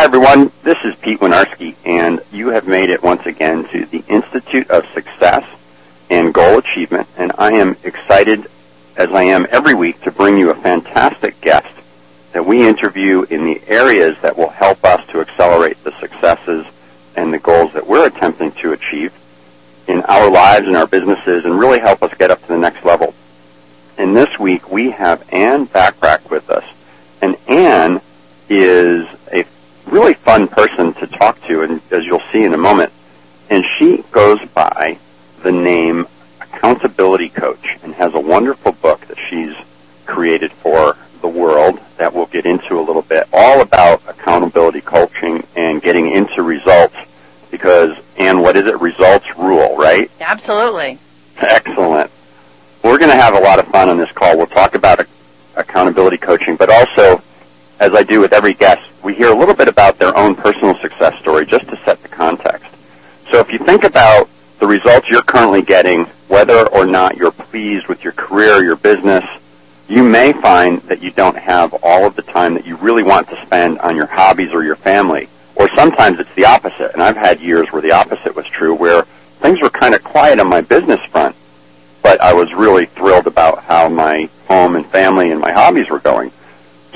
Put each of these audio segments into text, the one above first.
Hi, everyone. This is Pete Winiarski, and you have made it once again to the Institute of Success and Goal Achievement, and I am excited, as I am every week, to bring you a fantastic guest that we interview in the areas that will help us to accelerate the successes and the goals that we're attempting to achieve in our lives and our businesses and really help us get up to the next level. And this week we have Anne Bachrach with us. And Anne is really fun person to talk to, and as you'll see in a moment. And she goes by the name Accountability Coach and has a wonderful book that she's created for the world that we'll get into a little bit, all about accountability coaching and getting into results because, and what is it? Results rule, right? Absolutely. Excellent. We're going to have a lot of fun on this call. We'll talk about accountability coaching, but also, as I do with every guest, we hear a little bit about their own personal success story just to set the context. So if you think about the results you're currently getting, whether or not you're pleased with your career, your business, you may find that you don't have all of the time that you really want to spend on your hobbies or your family. Or sometimes it's the opposite. And I've had years where the opposite was true, where things were kind of quiet on my business front, but I was really thrilled about how my home and family and my hobbies were going.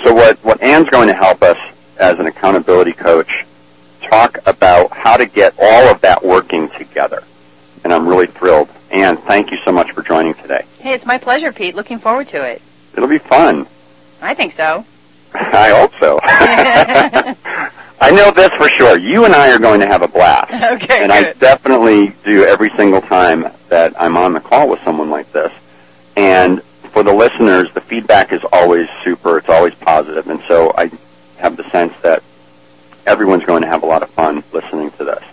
So what, what Anne's going to help us as an accountability coach talk about how to get all of that working together. And I'm really thrilled. Anne, thank you so much for joining today. Hey, it's my pleasure, Pete. Looking forward to it. It'll be fun. I think so. I hope so. I know this for sure. You and I are going to have a blast. Okay, And good. I definitely do every single time that I'm on the call with someone like this. For the listeners, the feedback is always super. It's always positive. And so I have the sense that everyone's going to have a lot of fun listening to this.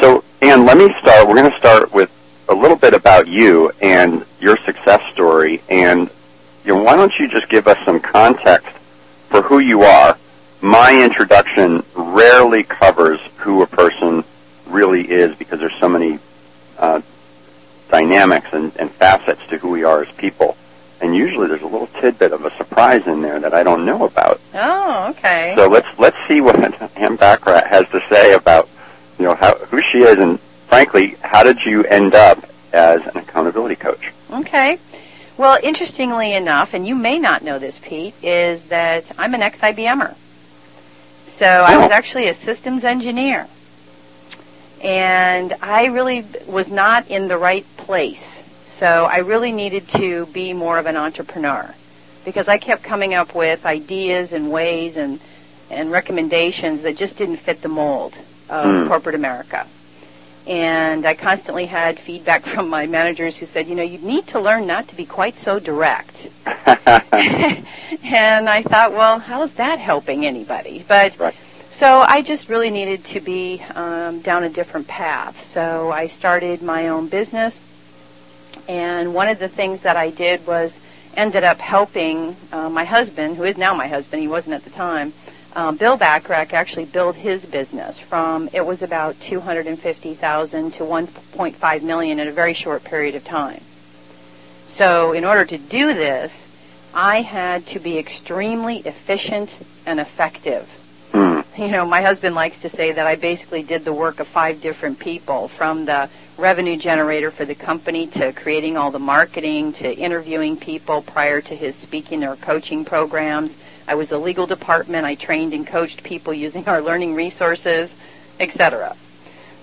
So, Anne, let me start. We're going to start with a little bit about you and your success story. And you know, why don't you just give us some context for who you are? My introduction rarely covers who a person really is because there's so many uh, dynamics and, and facets to who we are as people. And usually there's a little tidbit of a surprise in there that I don't know about. Oh, okay. So let's let's see what Anne Bachrach has to say about you know how who she is and frankly how did you end up as an accountability coach? Okay. Well, interestingly enough, and you may not know this, Pete, is that I'm an ex-IBMer. So I Oh. was actually a systems engineer. And I really was not in the right place. So I really needed to be more of an entrepreneur because I kept coming up with ideas and ways and, and recommendations that just didn't fit the mold of Hmm. corporate America. And I constantly had feedback from my managers who said, you know, you need to learn not to be quite so direct. and I thought, well, how's that helping anybody? But Right. so I just really needed to be um, down a different path. So I started my own business, and one of the things that I did was ended up helping uh, my husband, who is now my husband. He wasn't at the time. Um, Bill Bachrach actually built his business from it was about two hundred and fifty thousand to one point five million in a very short period of time. So in order to do this, I had to be extremely efficient and effective. Hmm. You know, my husband likes to say that I basically did the work of five different people, from the revenue generator for the company to creating all the marketing to interviewing people prior to his speaking or coaching programs. I was the legal department. I trained and coached people using our learning resources, etc.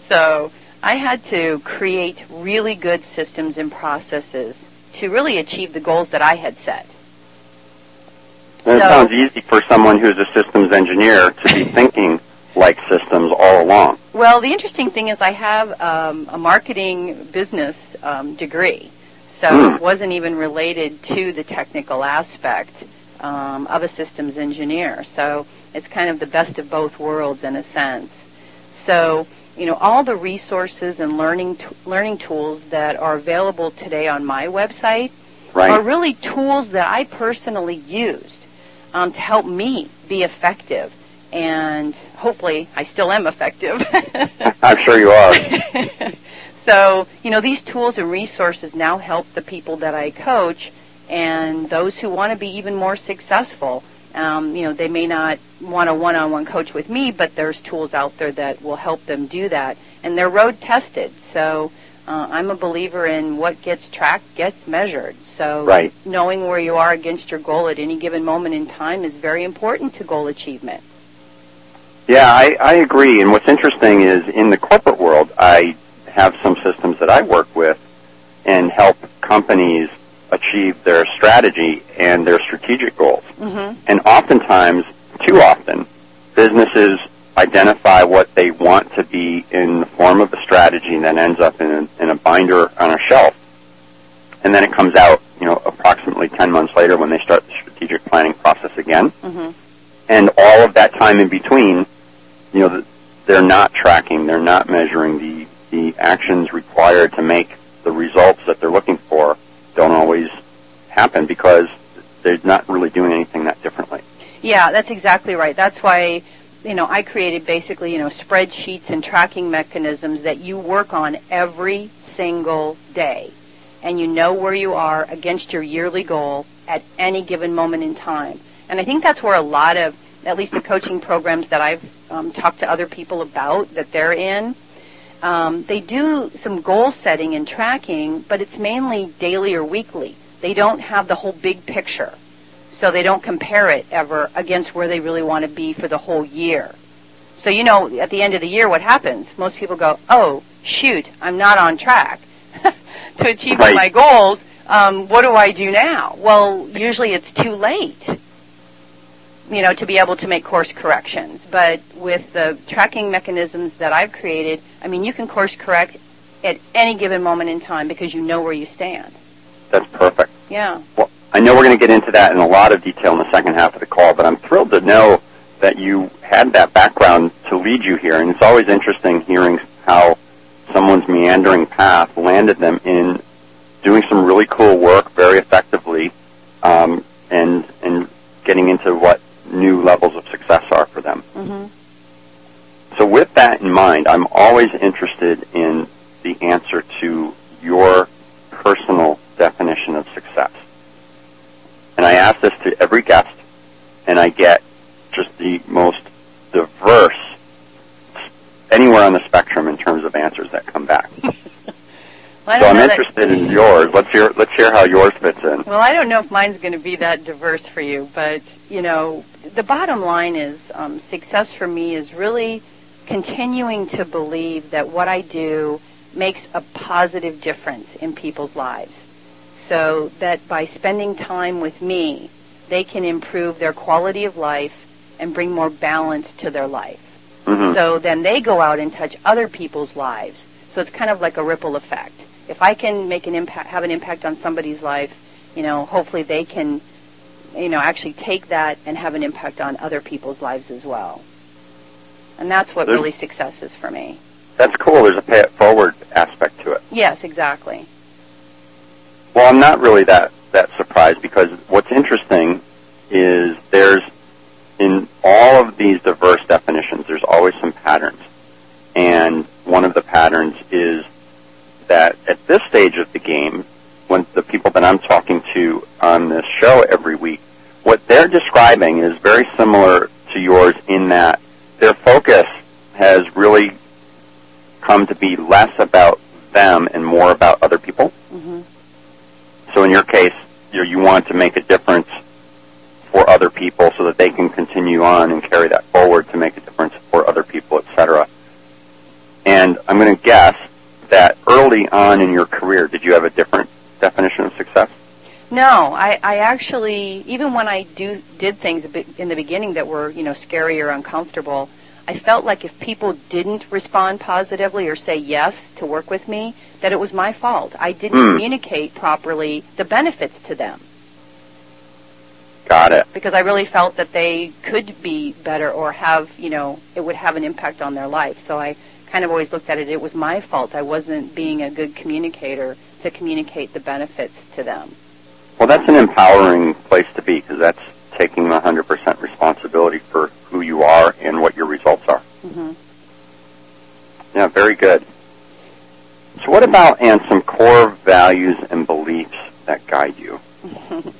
So I had to create really good systems and processes to really achieve the goals that I had set. That So- sounds easy for someone who's a systems engineer to be thinking like systems all along. Well, the interesting thing is I have um, a marketing business um, degree, so Hmm. it wasn't even related to the technical aspect um, of a systems engineer. So it's kind of the best of both worlds in a sense. So you know all the resources and learning t- learning tools that are available today on my website are really tools that I personally used um, to help me be effective. And hopefully, I still am effective. I'm sure you are. so, you know, these tools and resources now help the people that I coach and those who want to be even more successful Um, you know, they may not want a one-on-one coach with me, but there's tools out there that will help them do that, and they're road tested. So uh, I'm a believer in what gets tracked gets measured. So Right. knowing where you are against your goal at any given moment in time is very important to goal achievement. Yeah, I, I agree. And what's interesting is in the corporate world, I have some systems that I work with and help companies achieve their strategy and their strategic goals. Mm-hmm. And oftentimes, too often, businesses identify what they want to be in the form of a strategy and then ends up in a, in a binder on a shelf. And then it comes out, you know, approximately 10 months later when they start the strategic planning process again. Mm-hmm. And all of that time in between, you know, they're not tracking, they're not measuring the, the actions required to make the results that they're looking for don't always happen because they're not really doing anything that differently. Yeah, that's exactly right. That's why, you know, I created basically, you know, spreadsheets and tracking mechanisms that you work on every single day. And you know where you are against your yearly goal at any given moment in time. And I think that's where a lot of, at least the coaching programs that I've um, talked to other people about that they're in, um, they do some goal setting and tracking, but it's mainly daily or weekly. They don't have the whole big picture so they don't compare it ever against where they really want to be for the whole year. So you know, at the end of the year, what happens? Most people go, "Oh, shoot, I'm not on track to achieve Right. my goals. Um, what do I do now?" Well, usually it's too late, you know, to be able to make course corrections. But with the tracking mechanisms that I've created, I mean, you can course correct at any given moment in time because you know where you stand. That's perfect. Yeah. Well, I know we're going to get into that in a lot of detail in the second half of the call, but I'm thrilled to know that you had that background to lead you here. And it's always interesting hearing how someone's meandering path landed them in doing some really cool work very effectively um, and, and getting into what new levels of success are for them. hmm So with that in mind, I'm always interested in the answer to your personal definition of success. And I ask this to every guest, and I get just the most diverse, anywhere on the spectrum in terms of answers that come back. Well, So I'm know that- interested in yours. Let's hear, let's hear how yours fits in. Well, I don't know if mine's going to be that diverse for you, but you know, the bottom line is um, success for me is really continuing to believe that what I do makes a positive difference in people's lives. So that by spending time with me, they can improve their quality of life and bring more balance to their life. Mhm. So then they go out and touch other people's lives. So it's kind of like a ripple effect. If I can make an impact, have an impact on somebody's life, you know, hopefully they can, you know, actually take that and have an impact on other people's lives as well. And that's what There's- really success is for me. That's cool. There's a pay it forward aspect to it. Yes, exactly. Well, I'm not really that that surprised because what's interesting is there's in all of these diverse definitions, there's always some patterns, and one of the patterns is that at this stage of the game, when the people that I'm talking to on this show every week, what they're describing is very similar to yours in that their focus has really come to be less about them and more about other people. hmm So in your case, you, you want to make a difference for other people so that they can continue on and carry that forward to make a difference for other people, etc. And I'm going to guess that early on in your career, did you have a different definition of success? No, I, I actually, even when I do did things in the beginning that were, you know, scary or uncomfortable, I felt like if people didn't respond positively or say yes to work with me, that it was my fault. I didn't Hmm. communicate properly the benefits to them Got it. because I really felt that they could be better or have, you know, it would have an impact on their life. So I kind of always looked at it, it was my fault. I wasn't being a good communicator to communicate the benefits to them. Well, that's an empowering place to be because that's taking 100% responsibility for who you are and what your results are. hmm Yeah, very good. So what about and some core values and beliefs that guide you?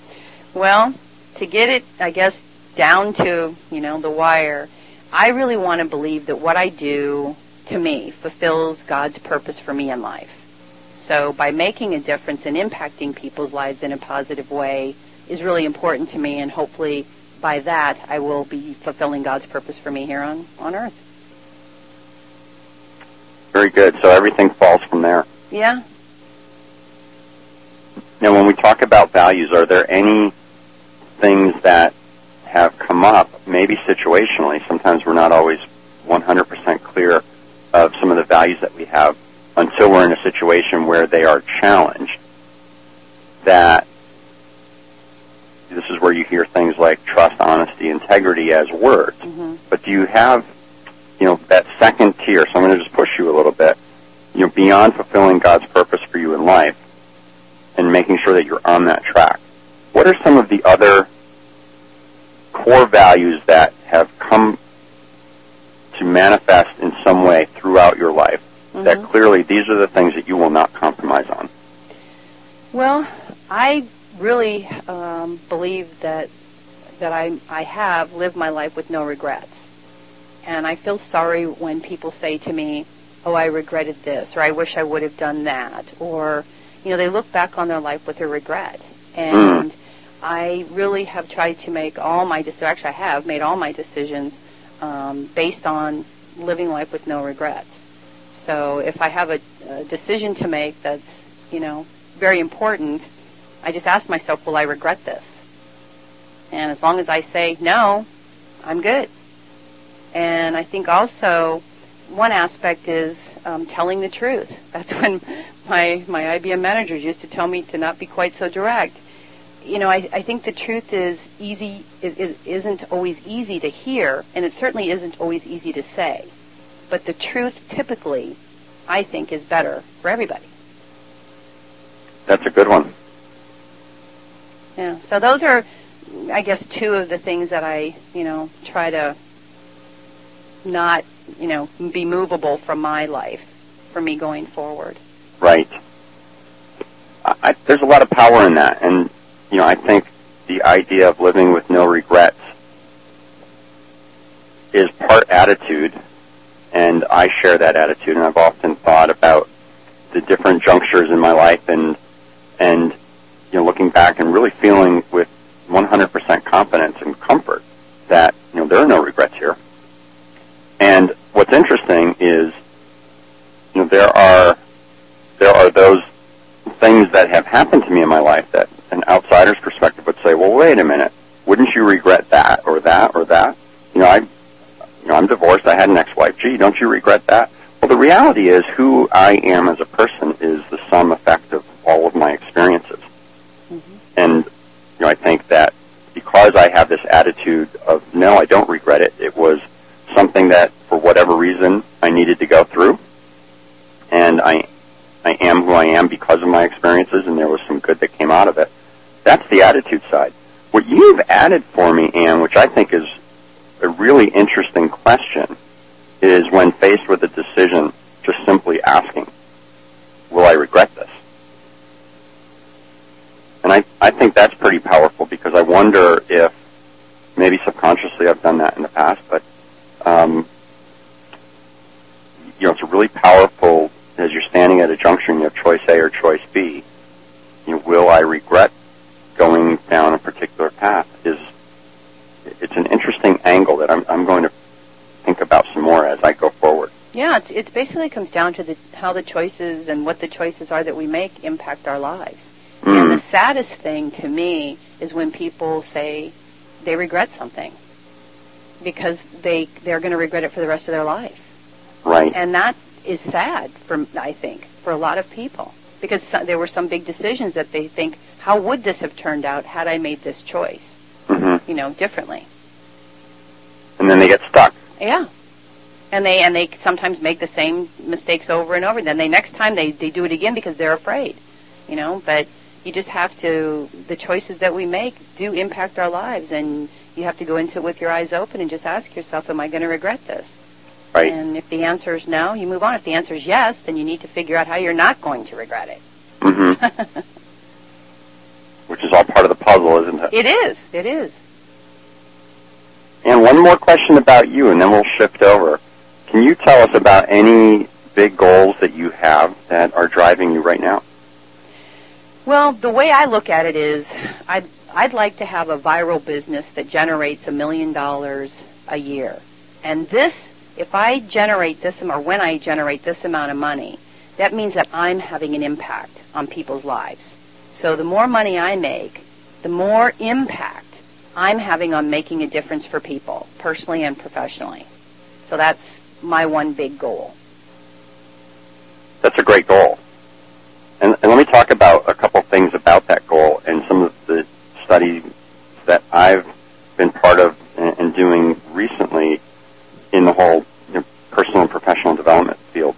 Well, to get it, I guess, down to, you know, the wire, I really want to believe that what I do to me fulfills God's purpose for me in life. So by making a difference and impacting people's lives in a positive way is really important to me and hopefully by that I will be fulfilling God's purpose for me here on, on earth. Very good. So everything falls from there. Yeah. Now when we talk about values, are there any things that have come up, maybe situationally, sometimes we're not always 100% clear of some of the values that we have until we're in a situation where they are challenged, that this is where you hear things like trust, honesty, integrity as words. Mm-hmm. But do you have, you know, that second tier, so I'm going to just push you a little bit, you know, beyond fulfilling God's purpose for you in life and making sure that you're on that track, what are some of the other core values that have come to manifest in some way throughout your life Mm-hmm. that clearly these are the things that you will not compromise on? Well, I really um, believe that that I I have lived my life with no regrets, and I feel sorry when people say to me, "Oh, I regretted this," or "I wish I would have done that," or you know, they look back on their life with a regret, and I really have tried to make all my decisions. Actually, I have made all my decisions um, based on living life with no regrets. So if I have a, a decision to make that's, you know, very important, I just ask myself, will I regret this? And as long as I say no, I'm good. And I think also one aspect is um, telling the truth. That's when my my IBM managers used to tell me to not be quite so direct. You know, I, I think the truth is easy is, is isn't always easy to hear, and it certainly isn't always easy to say. But the truth typically, I think, is better for everybody. That's a good one. Yeah. So those are, I guess, two of the things that I, you know, try to not, you know, be movable from my life for me going forward. Right. I, there's a lot of power in that, and you know, I think the idea of living with no regrets is part attitude, and I share that attitude. And I've often thought about the different junctures in my life, and and you know, looking back and really feeling with 100% confidence and comfort that you know there are no regrets here. And what's interesting is, you know, there are there are those things that have happened to me in my life that an outsider's perspective would say, well, wait a minute, wouldn't you regret that or that or that? You know, I, you know, I'm divorced. I had an ex-wife. Gee, don't you regret that? Well, the reality is, who I am as a person is the sum effect of all of my experiences. Mm-hmm. And you know, I think that because I have this attitude of no, I don't regret it. It was something that, for whatever reason, I needed to go through, and I I am who I am because of my experiences, and there was some good that came out of it. That's the attitude side. What you've added for me, Anne, which I think is a really interesting question, is when faced with a decision, just simply asking, will I regret this? And I, I think that's pretty powerful because I wonder if maybe subconsciously I've done that in the past, but um, you know, it's a really powerful as you're standing at a junction, you have choice A or choice B. You know, will I regret going down a particular path? Is it's an interesting angle that I'm, I'm going to think about some more as I go forward. Yeah, it's, it's basically comes down to the, how the choices and what the choices are that we make impact our lives. Mm. And the saddest thing to me is when people say they regret something because they they're going to regret it for the rest of their life. Right. And that is sad for I think for a lot of people because so, there were some big decisions that they think how would this have turned out had I made this choice mm-hmm. you know differently and then they get stuck yeah and they and they sometimes make the same mistakes over and over then they next time they they do it again because they're afraid you know but you just have to the choices that we make do impact our lives and you have to go into it with your eyes open and just ask yourself am i going to regret this right and if the answer is no, you move on. If the answer is yes, then you need to figure out how you're not going to regret it. mm-hmm. which is all part of the puzzle isn't it it is. It is. And one more question about you, and then we'll shift over. Can you tell us about any big goals that you have that are driving you right now? Well, the way I look at it is, I'd, I'd like to have a viral business that generates a million dollars a year. And this, if I generate this, or when I generate this amount of money, that means that I'm having an impact on people's lives. So the more money I make, the more impact I'm having on making a difference for people, personally and professionally. So that's my one big goal. That's a great goal. And, and let me talk about a couple things about that goal and some of the studies that I've been part of and, and doing recently in the whole you know, personal and professional development field.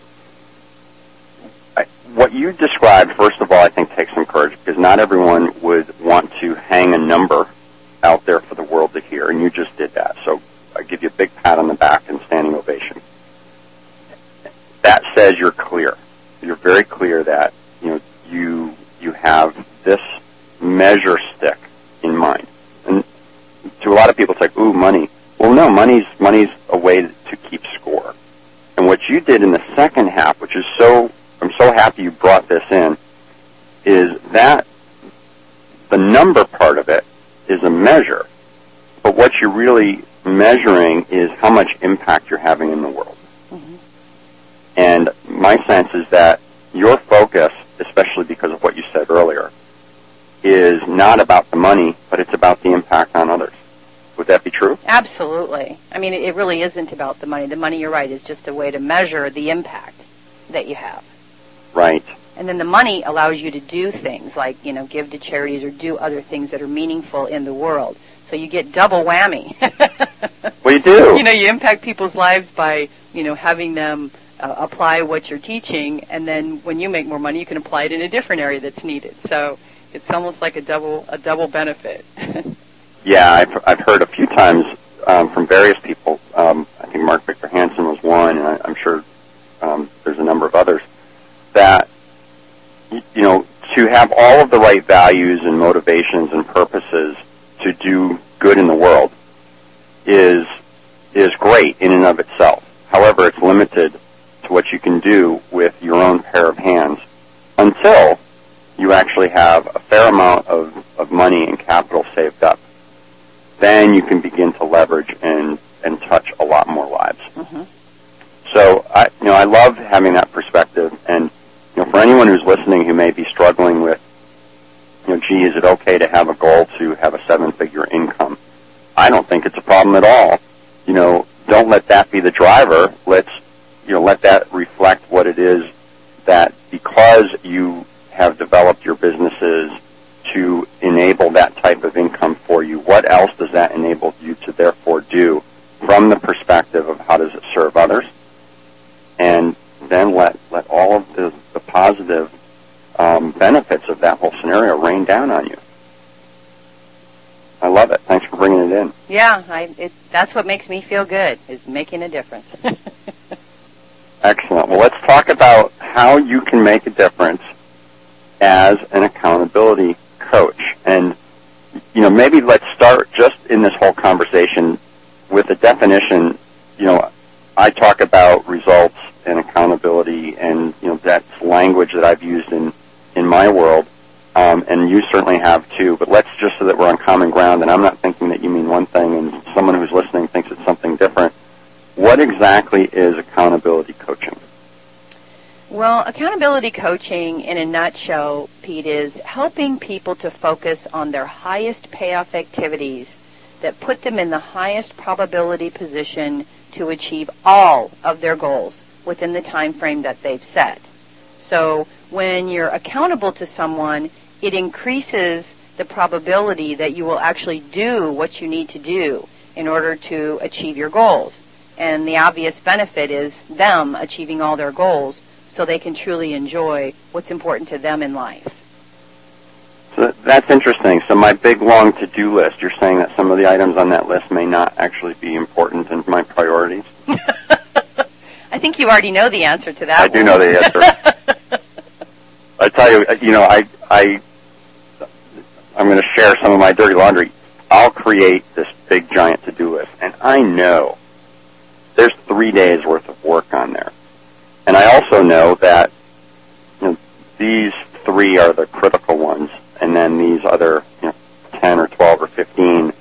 I, what you described, first of all, I think takes some courage because not everyone would want to hang a number out there for the world to hear, and you just did that. So I give you a big pat on the back and standing ovation. That says you're clear. You're very clear that you know you you have this measure stick in mind. And to a lot of people, it's like, ooh, money. Well, no, money's money's a way to keep score. And what you did in the second half, which is so, I'm so happy you brought this in, is that the number part of it is a measure, but what you're really measuring is how much impact you're having in the world. Mm-hmm. And my sense is that your focus, especially because of what you said earlier, is not about the money, but it's about the impact on others. Would that be true? Absolutely. I mean, it really isn't about the money. The money, you're right, is just a way to measure the impact that you have. Right. And then the money allows you to do things like, you know, give to charities or do other things that are meaningful in the world. So you get double whammy. well, you do. You know, you impact people's lives by, you know, having them uh, apply what you're teaching, and then when you make more money, you can apply it in a different area that's needed. So it's almost like a double a double benefit. yeah, I've I've heard a few times um, from various people. Um, I think Mark Victor Hansen was one, and I, I'm sure um, there's a number of others that you know, to have all of the right values and motivations and purposes to do good in the world is is great in and of itself. However, it's limited to what you can do with your own pair of hands until you actually have a fair amount of, of money and capital saved up. Then you can begin to leverage and, and touch a lot more lives. Mm-hmm. So I, you know, I love having that perspective and you know, for anyone who's listening who may be struggling with, you know, gee, is it okay to have a goal to have a seven-figure income? I don't think it's a problem at all. You know, don't let that be the driver. Let's, you know, let that reflect what it is that because you have developed your businesses to enable that type of income for you, what else does that enable you to therefore do from the perspective of how does it serve others? And then let, let all of the, the positive um, benefits of that whole scenario rain down on you. I love it. Thanks for bringing it in. Yeah, I, it, that's what makes me feel good, is making a difference. Excellent. Well, let's talk about how you can make difference as an accountability coach. And, you know, maybe let's start just in this whole conversation with a definition. You know, I talk about results and accountability, and you know that's language that I've used in in my world, um, and you certainly have too. But let's just so that we're on common ground, and I'm not thinking that you mean one thing, and someone who's listening thinks it's something different. What exactly is accountability coaching? Well, accountability coaching in a nutshell, Pete, is helping people to focus on their highest payoff activities that put them in the highest probability position to achieve all of their goals within the time frame that they've set. So when you're accountable to someone, it increases the probability that you will actually do what you need to do in order to achieve your goals. And the obvious benefit is them achieving all their goals so they can truly enjoy what's important to them in life. So that's interesting. So my big long to-do list, you're saying that some of the items on that list may not actually be important in my priorities? I think you already know the answer to that. I one. do know the answer. I tell you, you know, I, I, I'm going to share some of my dirty laundry. I'll create this big giant to-do list, and I know there's three days worth of work on there. And I also know that you know, these three are the critical ones, and then these other you know, 10 or 12 or 15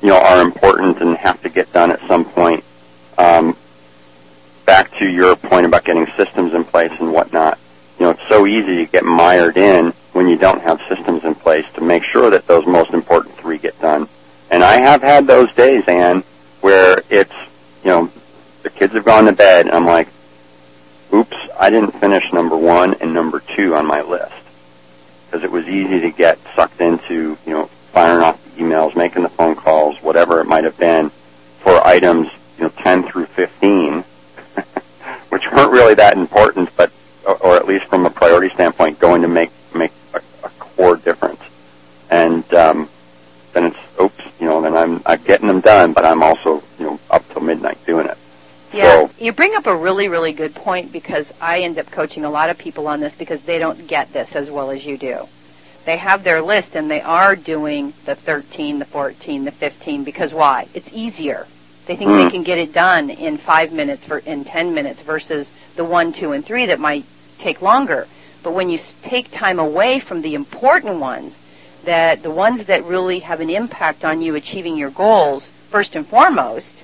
you know, are important and have to get done at some point. Um, back to your point about getting systems in place and whatnot, you know, it's so easy to get mired in when you don't have systems in place to make sure that those most important three get done. And I have had those days, Anne, where it's, you know, the kids have gone to bed and I'm like, oops, I didn't finish number one and number two on my list. Because it was easy to get sucked into, you know, firing off the emails, making the phone calls, whatever it might have been for items, you know, 10 through 15, which weren't really that important, but, or at least from a priority standpoint, going to make, make a, a core difference. And, um, then it's, oops, you know, then I'm, I'm getting them done, but I'm also, you know, up till midnight doing it. Yeah, so, you bring up a really, really good point because I end up coaching a lot of people on this because they don't get this as well as you do. They have their list and they are doing the 13, the 14, the 15 because why? It's easier. They think mm. they hmm. can get it done in five minutes for in 10 minutes versus the one, two, and three that might take longer. But when you take time away from the important ones, that the ones that really have an impact on you achieving your goals, first and foremost,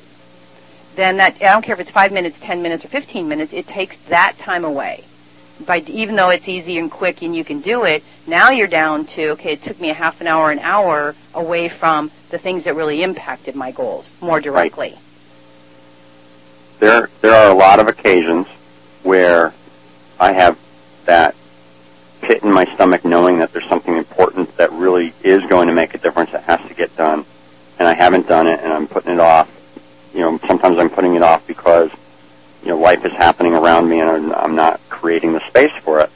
then that I don't care if it's five minutes, ten minutes, or fifteen minutes. It takes that time away. By even though it's easy and quick and you can do it, now you're down to okay. It took me a half an hour, an hour away from the things that really impacted my goals more directly. Right. There, there are a lot of occasions where I have that pit in my stomach knowing that there's something important that really is going to make a difference that has to get done, and I haven't done it, and I'm putting it off you know, sometimes I'm putting it off because, you know, life is happening around me and I'm, not creating the space for it.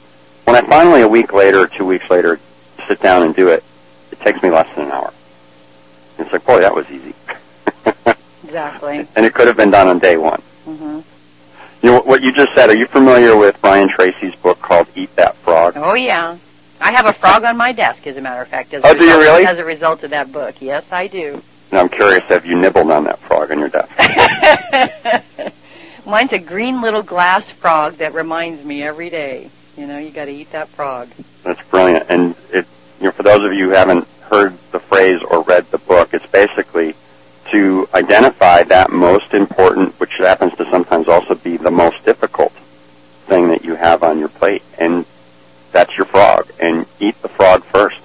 When I finally, a week later, two weeks later, sit down and do it, it takes me less than an hour. And it's like, boy, that was easy. exactly. And it could have been done on day one. Mm-hmm. You know, what you just said, are you familiar with Brian Tracy's book called Eat That Frog? Oh, yeah. I have a frog on my desk, as a matter of fact. As oh, do you really? As a result of that book. Yes, I do. Now I'm curious, have you nibbled on that frog on your desk? Mine's a green little glass frog that reminds me every day. You know, you got to eat that frog. That's brilliant. And it, you know, for those of you who haven't heard the phrase or read the book, it's basically to identify that most important, which happens to sometimes also be the most difficult thing that you have on your plate, and that's your frog. And eat the frog first.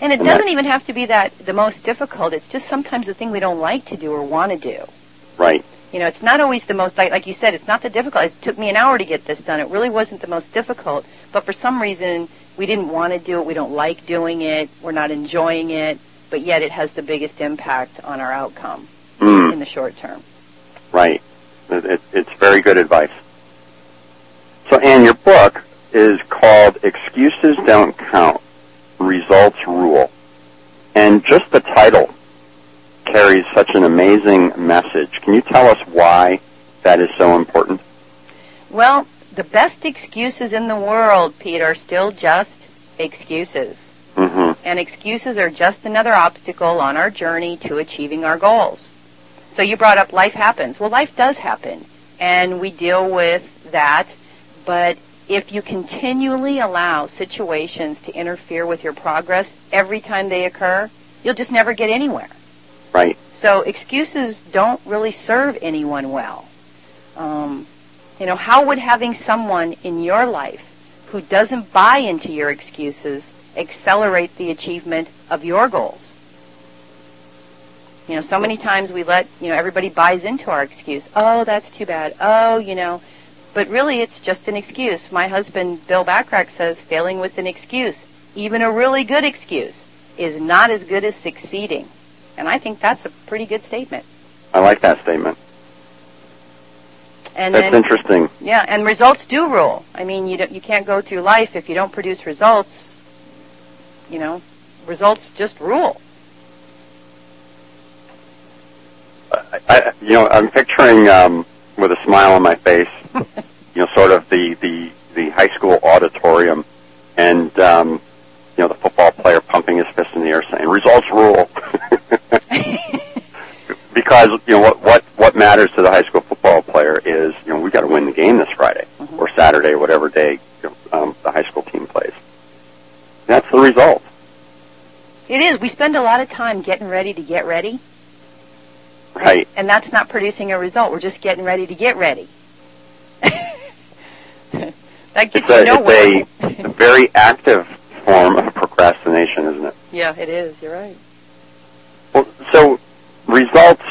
And it and doesn't that, even have to be that the most difficult. It's just sometimes the thing we don't like to do or want to do. Right. You know, it's not always the most like, like you said. It's not the difficult. It took me an hour to get this done. It really wasn't the most difficult. But for some reason, we didn't want to do it. We don't like doing it. We're not enjoying it. But yet, it has the biggest impact on our outcome mm. in the short term. Right. It, it, it's very good advice. So, Anne, your book is called "Excuses Don't Count." Results rule. And just the title carries such an amazing message. Can you tell us why that is so important? Well, the best excuses in the world, Pete, are still just excuses. Mm-hmm. And excuses are just another obstacle on our journey to achieving our goals. So you brought up life happens. Well, life does happen. And we deal with that. But if you continually allow situations to interfere with your progress every time they occur, you'll just never get anywhere. Right. So excuses don't really serve anyone well. Um, you know, how would having someone in your life who doesn't buy into your excuses accelerate the achievement of your goals? You know, so many times we let, you know, everybody buys into our excuse. Oh, that's too bad. Oh, you know, but really, it's just an excuse. My husband, Bill Bachrach, says failing with an excuse, even a really good excuse, is not as good as succeeding. And I think that's a pretty good statement. I like that statement. And That's then, interesting. Yeah, and results do rule. I mean, you don't, you can't go through life if you don't produce results. You know, results just rule. I, I, you know, I'm picturing um, with a smile on my face you know, sort of the the the high school auditorium, and um, you know, the football player pumping his fist in the air, saying "Results rule." because you know what what what matters to the high school football player is you know we got to win the game this Friday Mhm. or Saturday, whatever day you know, um, the high school team plays. That's the result. It is. We spend a lot of time getting ready to get ready, Right. and that's not producing a result. We're just getting ready to get ready. that gets It's a, you nowhere. it's a, very active form of procrastination, isn't it? yeah, it is. You're right. Well, so results,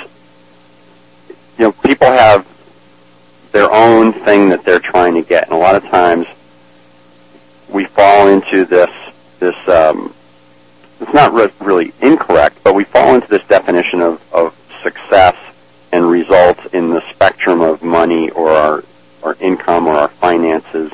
you know, people have their own thing that they're trying to get, and a lot of times we fall into this this. Um, it's not re- really incorrect, but we fall into this definition of, of success and results in the spectrum of money or our our income or our finances,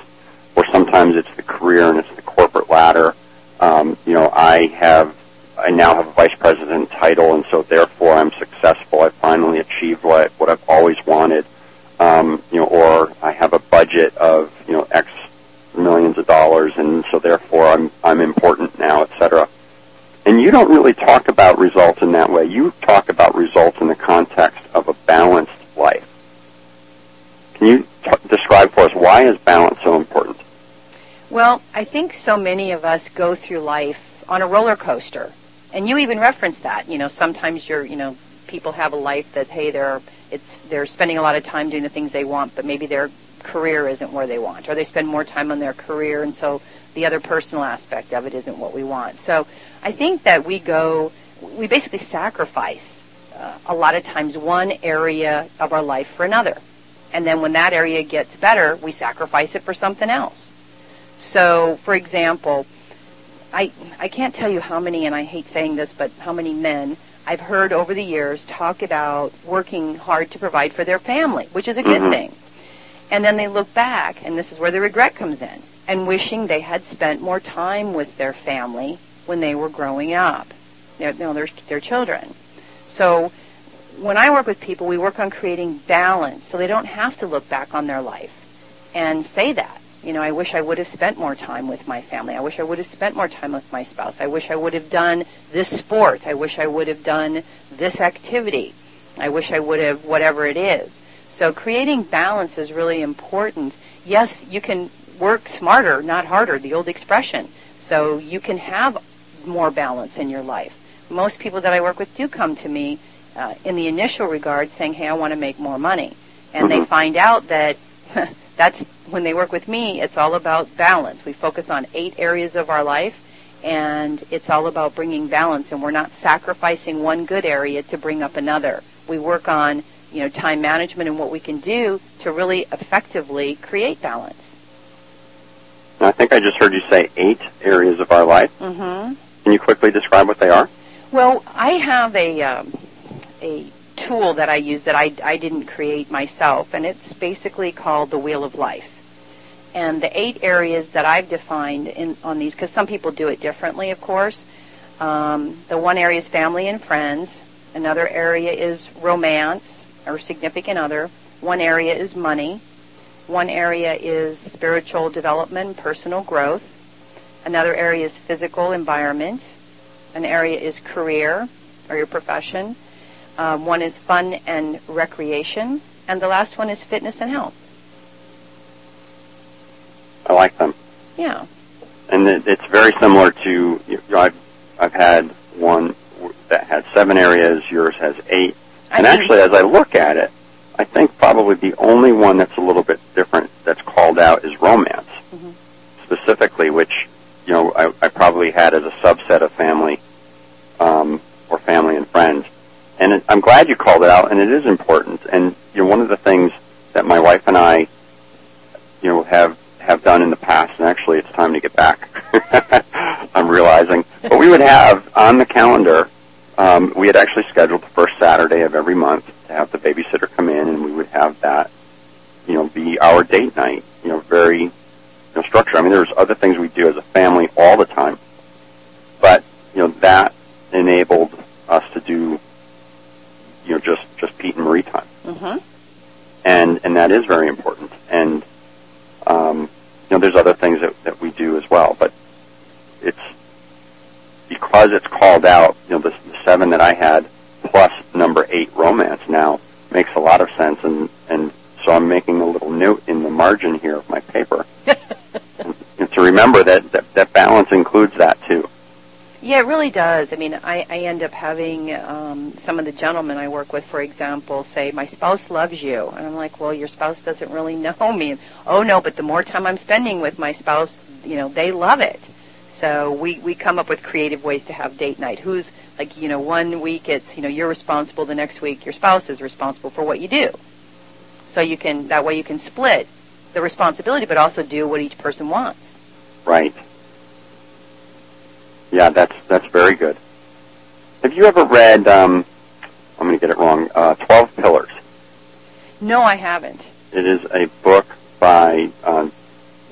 or sometimes it's the career and it's the corporate ladder. Um, you know, I have I now have a vice president title, and so therefore I'm successful. I finally achieved what what I've always wanted. Um, you know, or I have a budget of you know X millions of dollars, and so therefore I'm I'm important now, et cetera. And you don't really talk about results in that way. You talk about results in the context of a balanced life. Can you t- describe for us why is balance so important? Well, I think so many of us go through life on a roller coaster. And you even referenced that. You know, sometimes you're, you know, people have a life that, hey, they're, it's, they're spending a lot of time doing the things they want, but maybe their career isn't where they want. Or they spend more time on their career, and so the other personal aspect of it isn't what we want. So I think that we go, we basically sacrifice uh, a lot of times one area of our life for another. And then when that area gets better, we sacrifice it for something else. So, for example, I I can't tell you how many, and I hate saying this, but how many men I've heard over the years talk about working hard to provide for their family, which is a good Mhm. thing. And then they look back, and this is where the regret comes in, and wishing they had spent more time with their family when they were growing up, their, you know, their, their children. So when I work with people, we work on creating balance so they don't have to look back on their life and say that. You know, I wish I would have spent more time with my family. I wish I would have spent more time with my spouse. I wish I would have done this sport. I wish I would have done this activity. I wish I would have whatever it is. So creating balance is really important. Yes, you can work smarter, not harder, the old expression. So you can have more balance in your life. Most people that I work with do come to me uh, in the initial regard saying, hey, I want to make more money. And they Mhm. find out that that's when they work with me, it's all about balance. We focus on eight areas of our life and it's all about bringing balance and we're not sacrificing one good area to bring up another. We work on, you know, time management and what we can do to really effectively create balance. I think I just heard you say eight areas of our life. Mhm. Can you quickly describe what they are? Well, I have a um, a tool that I use that I, I didn't create myself, and it's basically called the Wheel of Life. And the eight areas that I've defined in on these, because some people do it differently, of course. Um, the one area is family and friends. Another area is romance or significant other. One area is money. One area is spiritual development, personal growth. Another area is physical environment. An area is career or your profession. Um, one is fun and recreation. And the last one is fitness and health. I like them. Yeah. and it, it's very similar to you know, I've I've had one that had seven areas. Yours has eight, I and think- actually, as I look at it, I think probably the only one that's a little bit different that's called out is romance, Mhm. specifically, which you know I, I probably had as a subset of family um, or family and friends. And it, I'm glad you called it out, and it is important. And you know, one of the things that my wife and I, you know, have have done in the past, and actually it's time to get back. I'm realizing, but we would have on the calendar. Um, we had actually scheduled the first Saturday of every month to have the babysitter come in, and we would have that, you know, be our date night. You know, very you know, structured. I mean, there's other things we do as a family all the time, but you know that enabled us to do, you know, just just Pete and Marie time Mm-hmm. and and that is very important. And um, you know, there's other things that, that we do as well, but it's because it's called out, you know, the, the seven that I had plus number eight romance now makes a lot of sense, and and so I'm making a little note in the margin here of my paper and to remember that, that that balance includes that too. Yeah, it really does. I mean, I, I end up having um, some of the gentlemen I work with, for example, say, "My spouse loves you," and I'm like, "Well, your spouse doesn't really know me." And, oh no, but the more time I'm spending with my spouse, you know, they love it. So we we come up with creative ways to have date night. Who's like, you know, one week it's you know you're responsible, the next week your spouse is responsible for what you do. So you can that way you can split the responsibility, but also do what each person wants. Right. Yeah, that's that's very good. Have you ever read? Um, I'm going to get it wrong. Uh, Twelve Pillars. No, I haven't. It is a book by uh,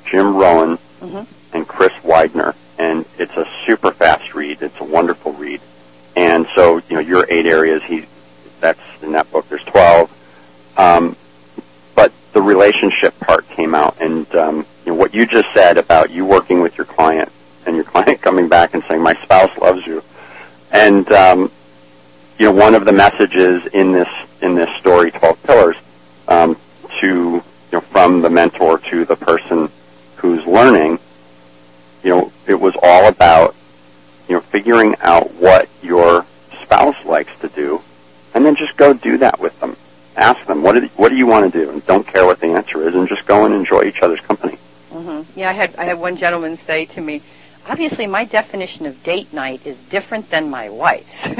Jim Rohn mm-hmm. and Chris Widener, and it's a super fast read. It's a wonderful read. And so, you know, your eight areas. He that's in that book. There's twelve. Um, but the relationship part came out, and um, you know, what you just said about you working with your client and your client coming back and saying, "My spouse loves you," and um, you know, one of the messages in this in this story, Twelve Pillars, um, to you know, from the mentor to the person who's learning, you know, it was all about you know figuring out what your spouse likes to do, and then just go do that with them. Ask them what do what do you want to do, and don't care what the answer is, and just go and enjoy each other's company. Mm-hmm. Yeah, I had I had one gentleman say to me, obviously my definition of date night is different than my wife's.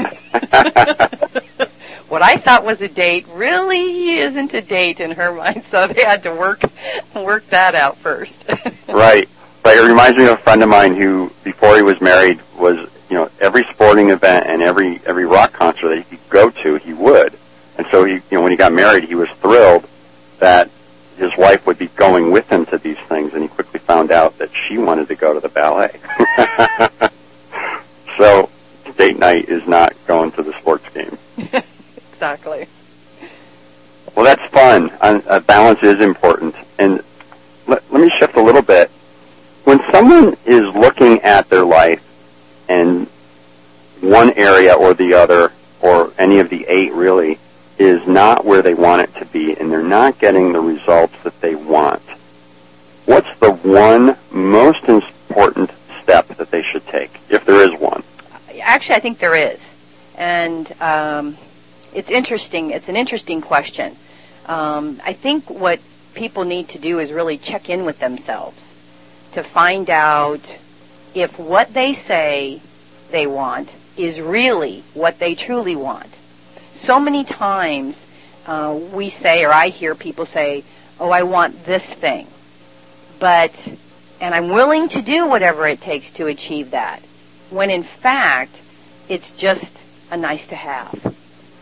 what I thought was a date really isn't a date in her mind, so they had to work work that out first. right. Right. It reminds me of a friend of mine who, before he was married, was you know every sporting event and every every rock concert that he could go to, he would. And so he, you know, when he got married, he was thrilled that his wife would be going with him to these things, and he found out that she wanted to go to the ballet. so date night is not going to the sports game. exactly. Well, that's fun. Uh, balance is important. And let, let me shift a little bit. When someone is looking at their life and one area or the other, or any of the eight really, is not where they want it to be and they're not getting the results that they want, what's the one most important step that they should take, if there is one? Actually, I think there is. And um, it's interesting. It's an interesting question. Um, I think what people need to do is really check in with themselves to find out if what they say they want is really what they truly want so many times uh, we say, or I hear people say, "Oh, I want this thing," but and I'm willing to do whatever it takes to achieve that. When in fact, it's just a nice to have,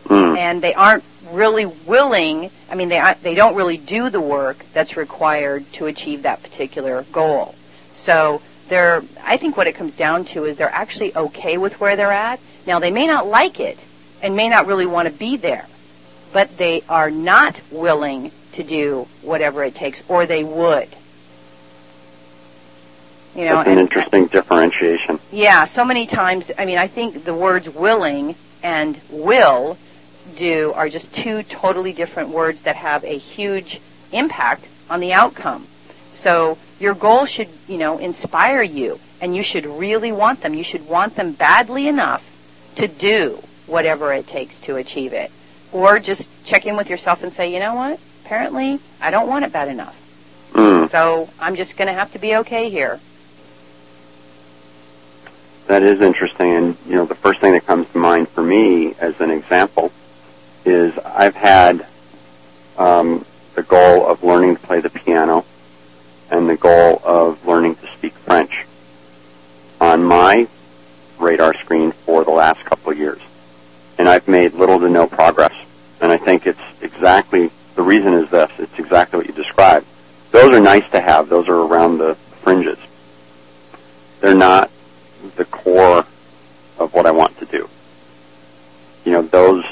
mm. and they aren't really willing. I mean, they they don't really do the work that's required to achieve that particular goal. So they're. I think what it comes down to is they're actually okay with where they're at. Now they may not like it and may not really want to be there, but they are not willing to do whatever it takes, or they would. You know, That's an and, interesting differentiation. Yeah, so many times. I mean, I think the words "willing" and "will" do are just two totally different words that have a huge impact on the outcome. So your goal should, you know, inspire you, and you should really want them. You should want them badly enough to do whatever it takes to achieve it. Or just check in with yourself and say, you know what? Apparently, I don't want it bad enough. Mm. So I'm just going to have to be okay here. That is interesting. And, you know, the first thing that comes to mind for me as an example is I've had um, the goal of learning to play the piano and the goal of learning to speak French on my radar screen for the last couple of years and I've made little to no progress. And I think it's exactly the reason is this. It's exactly what you described. Those are nice to have. Those are around the fringes. They're not the core of what I want to do. You know, those.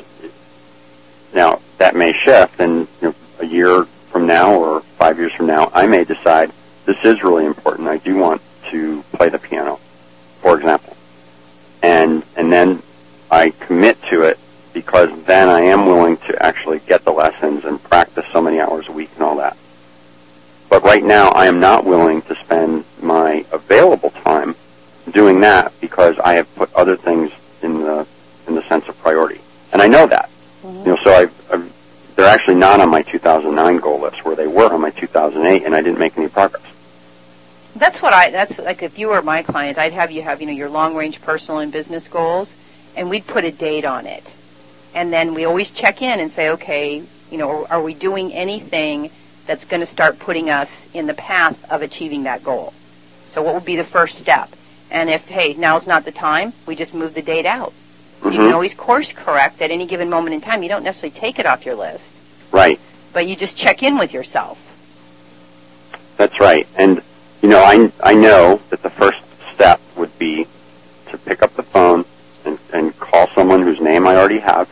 Now that may shift, and you know, a year from now or five years from now, I may decide this is really important. I do want to play the piano, for example. and and then I commit to it because then I am willing to actually get the lessons and practice so many hours a week and all that. But right now, I am not willing to spend my available time doing that because I have put other things in the in the sense of priority, and I know that. Mm-hmm. You know, so I've, I've they're actually not on my 2009 goal list where they were on my 2008, and I didn't make any progress. That's what I. That's like if you were my client, I'd have you have you know your long range personal and business goals, and we'd put a date on it, and then we always check in and say, okay, you know, are we doing anything that's going to start putting us in the path of achieving that goal? So what would be the first step? And if hey, now's not the time, we just move the date out. Mm-hmm. You can always course correct at any given moment in time. You don't necessarily take it off your list. Right. But you just check in with yourself. That's right. And, you know, I, I know that the first step would be to pick up the phone and, and call someone whose name I already have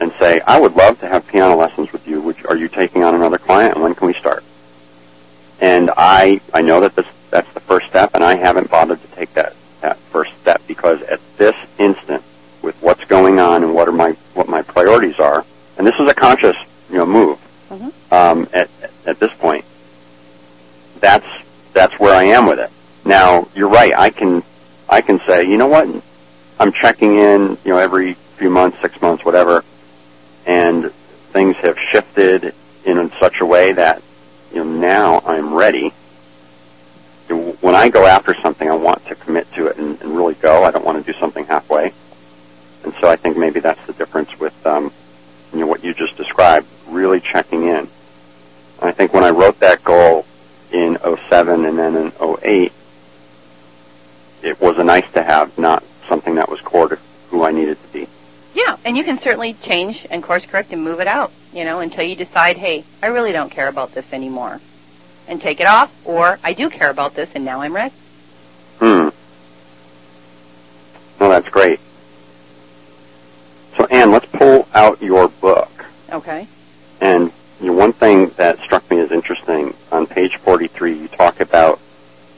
and say, I would love to have piano lessons with you. Which, are you taking on another client and when can we start? And I, I know that this, that's the first step and I haven't bothered to take that, that first step because at this instant, with what's going on and what are my what my priorities are. And this is a conscious you know move. Mm-hmm. Um, at at this point, that's that's where I am with it. Now you're right. I can I can say you know what I'm checking in you know every few months, six months, whatever, and things have shifted in such a way that you know now I'm ready. When I go after something, I want to commit to it and, and really go. I don't want to do something halfway. And so I think maybe that's the difference with um, you know what you just described, really checking in. I think when I wrote that goal in 07 and then in 08, it was a nice to have, not something that was core to who I needed to be. Yeah, and you can certainly change and course correct and move it out, you know, until you decide, hey, I really don't care about this anymore. And take it off, or I do care about this and now I'm ready. Hmm. Well, that's great. So, Anne, let's pull out your book. Okay. And you know, one thing that struck me as interesting on page 43, you talk about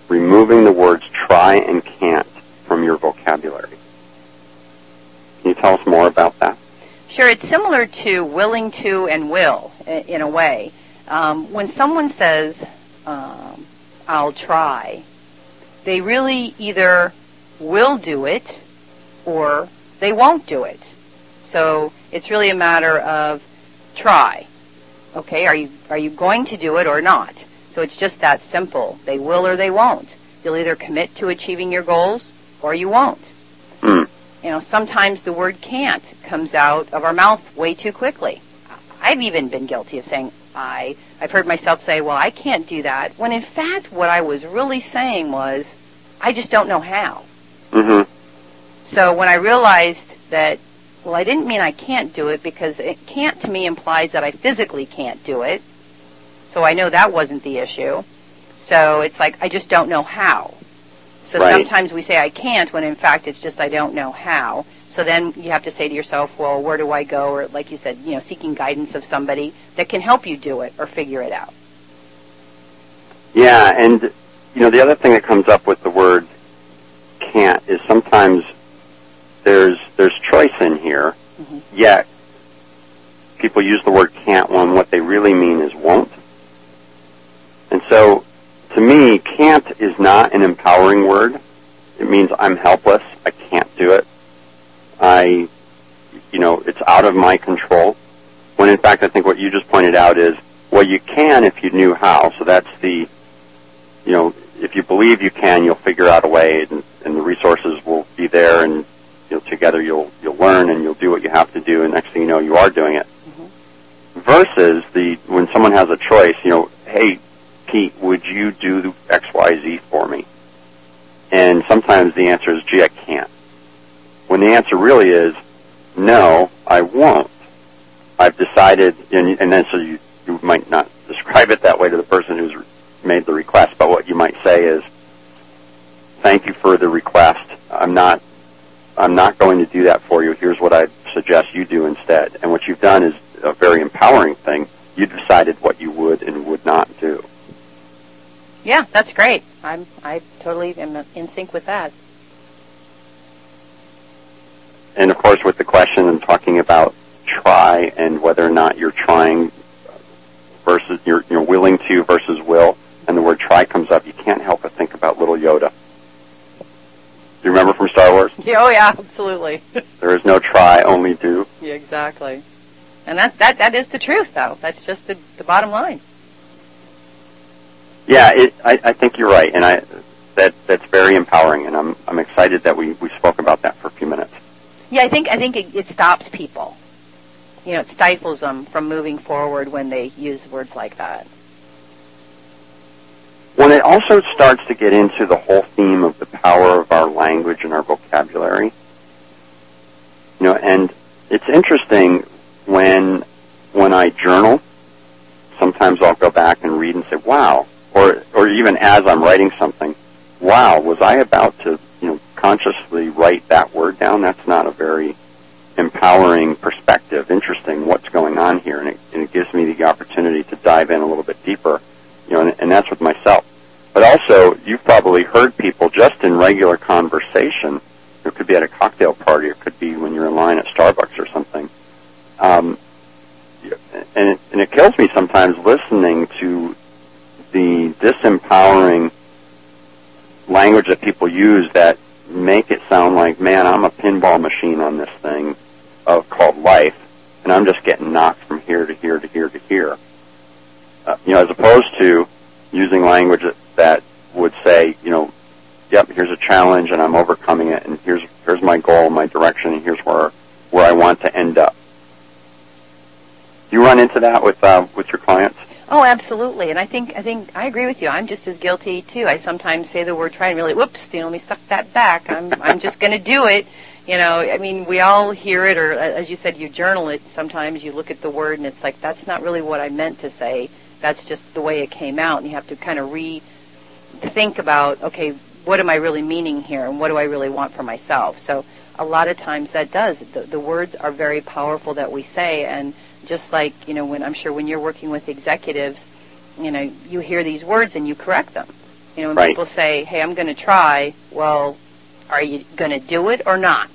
removing the words try and can't from your vocabulary. Can you tell us more about that? Sure. It's similar to willing to and will in a way. Um, when someone says, um, I'll try, they really either will do it or they won't do it. So it's really a matter of try. Okay, are you are you going to do it or not? So it's just that simple. They will or they won't. You'll either commit to achieving your goals or you won't. Mm. You know, sometimes the word can't comes out of our mouth way too quickly. I've even been guilty of saying I. I've heard myself say, "Well, I can't do that," when in fact what I was really saying was, "I just don't know how." Mm-hmm. So when I realized that well, I didn't mean I can't do it because it can't to me implies that I physically can't do it. So I know that wasn't the issue. So it's like I just don't know how. So right. sometimes we say I can't when in fact it's just I don't know how. So then you have to say to yourself, well, where do I go? Or like you said, you know, seeking guidance of somebody that can help you do it or figure it out. Yeah, and you know, the other thing that comes up with the word can't is sometimes there's there's choice in here, mm-hmm. yet people use the word can't when what they really mean is won't. And so, to me, can't is not an empowering word. It means I'm helpless. I can't do it. I, you know, it's out of my control. When in fact, I think what you just pointed out is, well, you can if you knew how. So that's the, you know, if you believe you can, you'll figure out a way, and, and the resources will be there, and you know, together you'll you'll learn and you'll do what you have to do, and next thing you know, you are doing it. Mm-hmm. Versus the when someone has a choice, you know, hey, Pete, would you do X, Y, Z for me? And sometimes the answer is, gee, I can't. When the answer really is, no, I won't. I've decided, and, and then so you, you might not describe it that way to the person who's made the request, but what you might say is, thank you for the request. I'm not I'm not going to do that for you. Here's what I suggest you do instead. And what you've done is a very empowering thing. You decided what you would and would not do. Yeah, that's great. I'm I totally am in sync with that. And of course, with the question and talking about try and whether or not you're trying versus you're, you're willing to versus will, and the word try comes up, you can't help but think about little Yoda. Do you remember from Star Wars? Yeah, oh yeah, absolutely. there is no try, only do. Yeah, exactly. And that that that is the truth, though. That's just the the bottom line. Yeah, it, I, I think you're right, and I that that's very empowering, and I'm I'm excited that we we spoke about that for a few minutes. Yeah, I think I think it, it stops people. You know, it stifles them from moving forward when they use words like that. When it also starts to get into the whole theme of the power of our language and our vocabulary, you know, and it's interesting when when I journal. Sometimes I'll go back and read and say, "Wow," or or even as I'm writing something, "Wow, was I about to consciously write that word down?" That's not a very empowering perspective. Interesting, what's going on here, and it, and it gives me the opportunity to dive in a little bit deeper. You know, and, and that's with myself. But also, you've probably heard people just in regular conversation. It could be at a cocktail party. It could be when you're in line at Starbucks or something. Um, and it, and it kills me sometimes listening to the disempowering language that people use that make it sound like, man, I'm a pinball machine on this thing of called life, and I'm just getting knocked from here to here to here to here. Uh, you know, as opposed to using language that, that would say, you know, yep, here's a challenge and I'm overcoming it, and here's here's my goal, my direction, and here's where where I want to end up. You run into that with uh, with your clients? Oh, absolutely. And I think I think I agree with you. I'm just as guilty too. I sometimes say the word try and really, whoops, you know, let me suck that back. I'm I'm just going to do it. You know, I mean, we all hear it, or as you said, you journal it. Sometimes you look at the word and it's like that's not really what I meant to say. That's just the way it came out, and you have to kind of re think about, okay, what am I really meaning here, and what do I really want for myself? So a lot of times that does. The, the words are very powerful that we say, and just like you know, when I'm sure when you're working with executives, you know, you hear these words and you correct them. You know, when Right. people say, "Hey, I'm going to try," well, are you going to do it or not?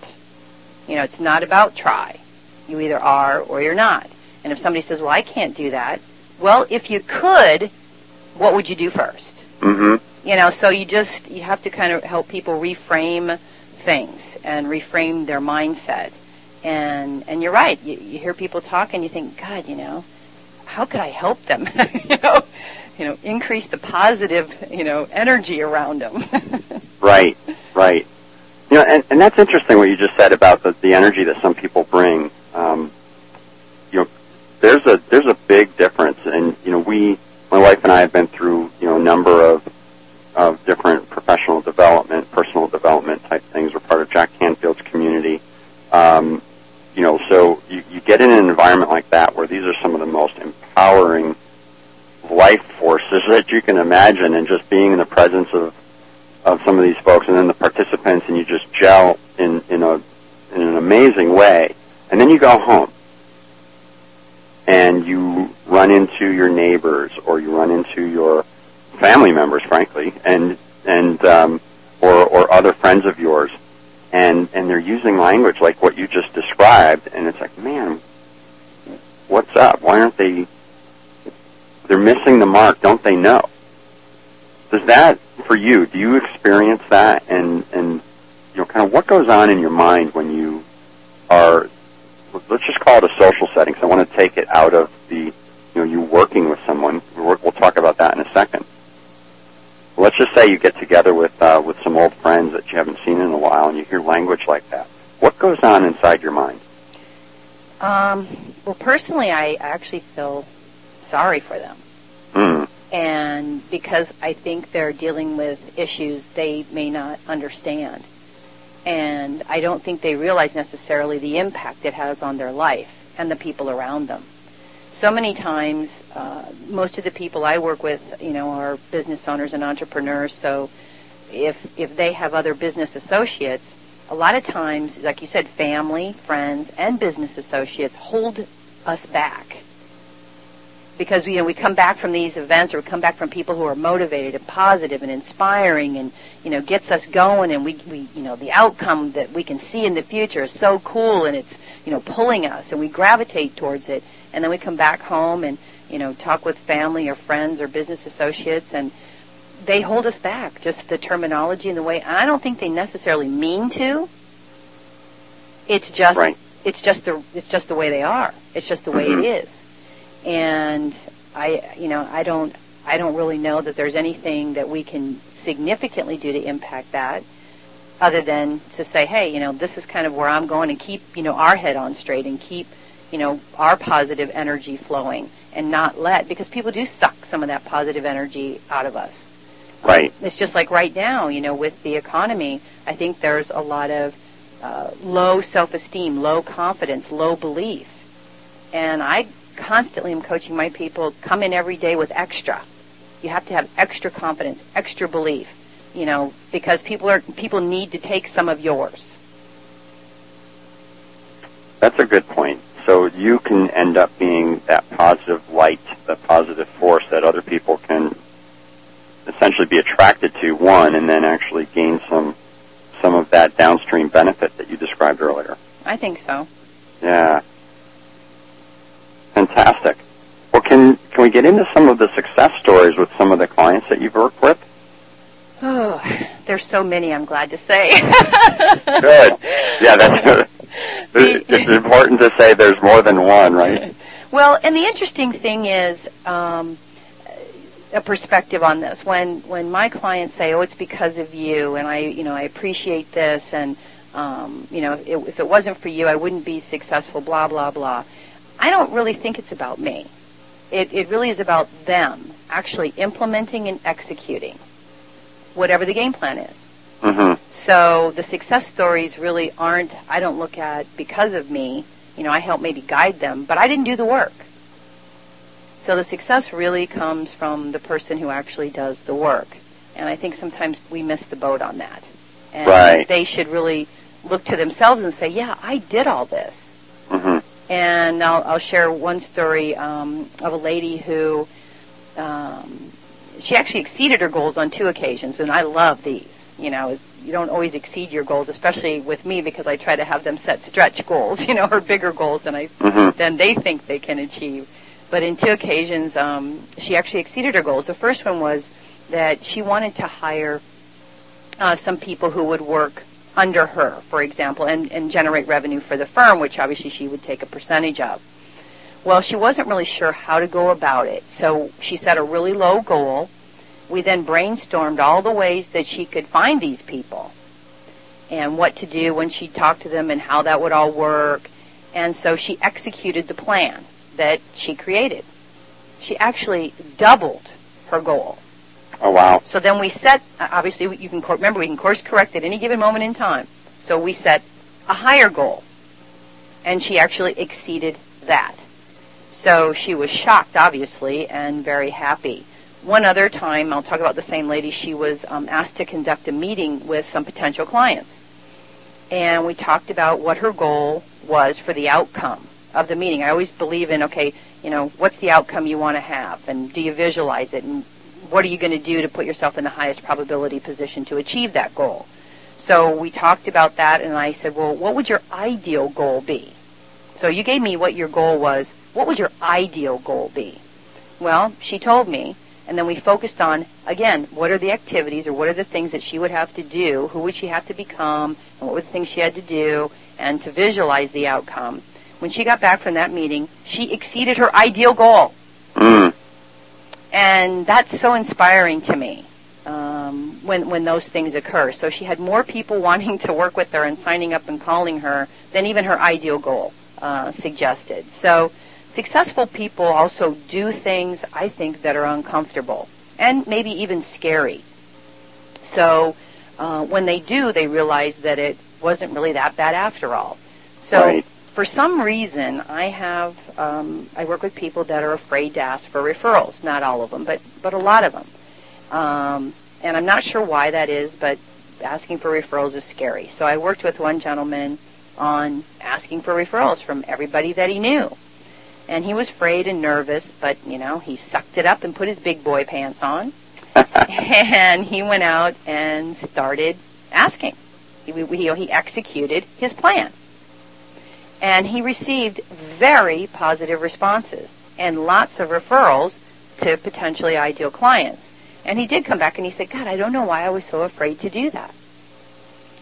You know, it's not about try. You either are or you're not. And if somebody says, "Well, I can't do that," well, if you could, what would you do first? Mm-hmm. You know, so you just you have to kind of help people reframe things and reframe their mindset. And and you're right. You, you hear people talk and you think, God, you know, how could I help them? you know, you know, increase the positive, you know, energy around them. Right, right. You know, and, and that's interesting what you just said about the, the energy that some people bring. Um, you know, there's a there's a big difference, and you know, we, my wife and I, have been through you know a number of of different professional development, personal development type things. We're part of Jack Canfield's community. Um, you know, so you, you get in an environment like that where these are some of the most empowering life forces that you can imagine, and just being in the presence of of some of these folks, and then the participants, and you just gel in in a in an amazing way. And then you go home, and you run into your neighbors, or you run into your family members, frankly, and and um, or or other friends of yours, and and they're using language like what you just described, and it's like, man, what's up? Why aren't they? They're missing the mark, don't they know? Does that for you? Do you experience that? And and you know, kind of what goes on in your mind when you are? Let's just call it a social setting. So I want to take it out of the you know you working with someone. We'll, we'll talk about that in a second. Let's just say you get together with uh, with some old friends that you haven't seen in a while, and you hear language like that. What goes on inside your mind? um, well, personally, I actually feel sorry for them. Mm, and because I think they're dealing with issues they may not understand. And I don't think they realize necessarily the impact it has on their life and the people around them. So many times, uh, most of the people I work with, you know, are business owners and entrepreneurs. So if if they have other business associates, a lot of times, like you said, family, friends, and business associates hold us back because you know we come back from these events or we come back from people who are motivated and positive and inspiring and you know gets us going and we we you know the outcome that we can see in the future is so cool and it's you know pulling us and we gravitate towards it and then we come back home and you know talk with family or friends or business associates and they hold us back just the terminology and the way I don't think they necessarily mean to it's just right. it's just the it's just the way they are it's just the way Mhm. it is and I, you know, I don't, I don't really know that there's anything that we can significantly do to impact that, other than to say, hey, you know, this is kind of where I'm going, and keep, you know, our head on straight, and keep, you know, our positive energy flowing, and not let because people do suck some of that positive energy out of us. Right. It's just like right now, you know, with the economy, I think there's a lot of uh, low self-esteem, low confidence, low belief, and I constantly am coaching my people come in every day with extra. You have to have extra confidence, extra belief, you know, because people are people need to take some of yours. That's a good point. So you can end up being that positive light, that positive force that other people can essentially be attracted to, one, and then actually gain some some of that downstream benefit that you described earlier. I think so. Yeah. Fantastic. Well, can can we get into some of the success stories with some of the clients that you've worked with? Oh, there's so many. I'm glad to say. Good. Yeah, that's good. It's important to say there's more than one, right? Well, and the interesting thing is um, a perspective on this. When when my clients say, "Oh, it's because of you," and I, you know, I appreciate this, and um, you know, if it, if it wasn't for you, I wouldn't be successful. Blah blah blah. I don't really think it's about me. It it really is about them actually implementing and executing whatever the game plan is. Mm-hmm. So the success stories really aren't, I don't look at because of me. You know, I help maybe guide them, but I didn't do the work. So the success really comes from the person who actually does the work. And I think sometimes we miss the boat on that. And Right. they should really look to themselves and say, yeah, I did all this. Mm-hmm. And I'll, I'll share one story um, of a lady who um, she actually exceeded her goals on two occasions, and I love these. You know, you don't always exceed your goals, especially with me, because I try to have them set stretch goals, you know, or bigger goals than I Mm-hmm. than they think they can achieve. But in two occasions, um, she actually exceeded her goals. The first one was that she wanted to hire uh, some people who would work under her, for example, and, and generate revenue for the firm, which obviously she would take a percentage of. Well, she wasn't really sure how to go about it, so she set a really low goal. We then brainstormed all the ways that she could find these people and what to do when she talked to them and how that would all work. And so she executed the plan that she created. She actually doubled her goal. Oh wow. So then we set, obviously you can, remember we can course correct at any given moment in time. So we set a higher goal. And she actually exceeded that. So she was shocked, obviously, and very happy. One other time, I'll talk about the same lady, she was um, asked to conduct a meeting with some potential clients. And we talked about what her goal was for the outcome of the meeting. I always believe in, okay, you know, what's the outcome you want to have? And do you visualize it? And what are you going to do to put yourself in the highest probability position to achieve that goal? So we talked about that, and I said, well, what would your ideal goal be? So you gave me what your goal was. What would your ideal goal be? Well, she told me, and then we focused on, again, what are the activities or what are the things that she would have to do? Who would she have to become? And what were the things she had to do? And to visualize the outcome. When she got back from that meeting, she exceeded her ideal goal. Mm. And that's so inspiring to me um, when when those things occur. So she had more people wanting to work with her and signing up and calling her than even her ideal goal uh, suggested. So successful people also do things I think that are uncomfortable and maybe even scary. So uh, when they do, they realize that it wasn't really that bad after all. So Right. for some reason, I have um, I work with people that are afraid to ask for referrals. Not all of them, but but a lot of them. Um, and I'm not sure why that is, but asking for referrals is scary. So I worked with one gentleman on asking for referrals from everybody that he knew. And he was afraid and nervous, but, you know, he sucked it up and put his big boy pants on. and he went out and started asking. He, he, he executed his plan. And he received very positive responses and lots of referrals to potentially ideal clients. And he did come back and he said, God, I don't know why I was so afraid to do that.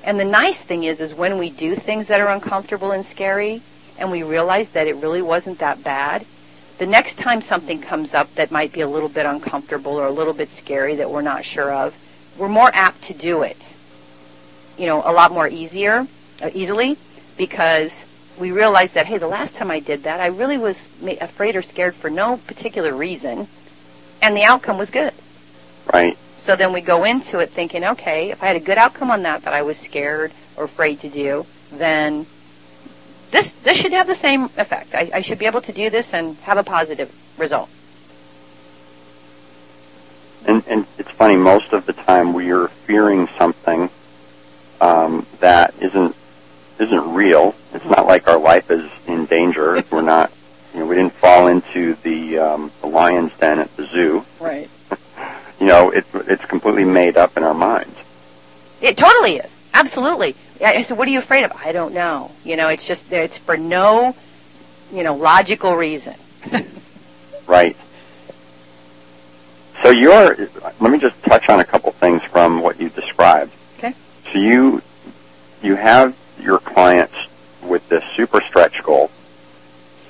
And the nice thing is, is when we do things that are uncomfortable and scary, and we realize that it really wasn't that bad, the next time something comes up that might be a little bit uncomfortable or a little bit scary that we're not sure of, we're more apt to do it. You know, a lot more easier, uh, easily, because we realize that, hey, the last time I did that, I really was afraid or scared for no particular reason, and the outcome was good. Right. So then we go into it thinking, okay, if I had a good outcome on that that I was scared or afraid to do, then this this should have the same effect. I, I should be able to do this and have a positive result. And, and it's funny, most of the time we are fearing something um, that isn't isn't real. It's not like our life is in danger. We're not, you know, we didn't fall into the um, the lion's den at the zoo. Right you know, it's it's completely made up in our minds. It totally is. Absolutely. I said, "What are you afraid of?" I don't know. You know, it's just it's for no, you know, logical reason. right. So you're. Let me just touch on a couple things from what you described. Okay. So you you have your clients with this super stretch goal.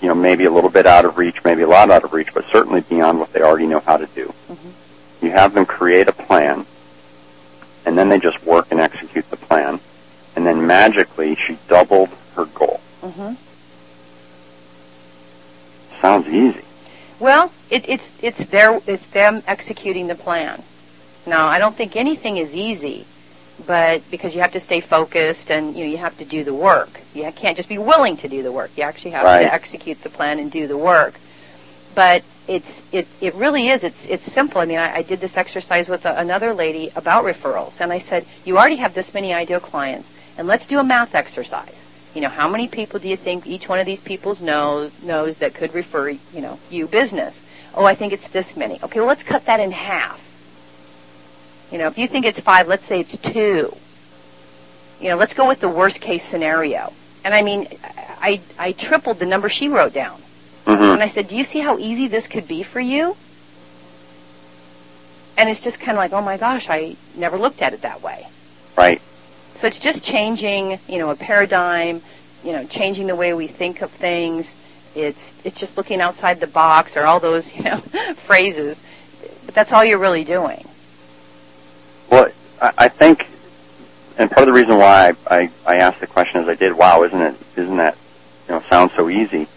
You know, maybe a little bit out of reach, maybe a lot out of reach, but certainly beyond what they already know how to do. Mm-hmm you have them create a plan, and then they just work and execute the plan, and then magically she doubled her goal. Mm-hmm. Sounds easy. Well, it, it's it's their it's them executing the plan. Now, I don't think anything is easy, but because you have to stay focused and you know you have to do the work. You can't just be willing to do the work. You actually have right. to execute the plan and do the work. But it's it it really is it's it's simple. I mean, I, I did this exercise with a, another lady about referrals, and I said, you already have this many ideal clients, and let's do a math exercise. You know, how many people do you think each one of these people knows knows that could refer you know you business? Oh, I think it's this many. Okay, well let's cut that in half. You know, if you think it's five, let's say it's two. You know, let's go with the worst case scenario. And I mean, I I tripled the number she wrote down. Mm-hmm. And I said, Do you see how easy this could be for you? And it's just kind of like, oh my gosh, I never looked at it that way. Right. So it's just changing, you know, a paradigm, you know, changing the way we think of things. It's it's just looking outside the box or all those, you know, phrases. But that's all you're really doing. Well, I think, and part of the reason why I, I, I asked the question as I did, wow, isn't it, isn't that, you know, sounds so easy?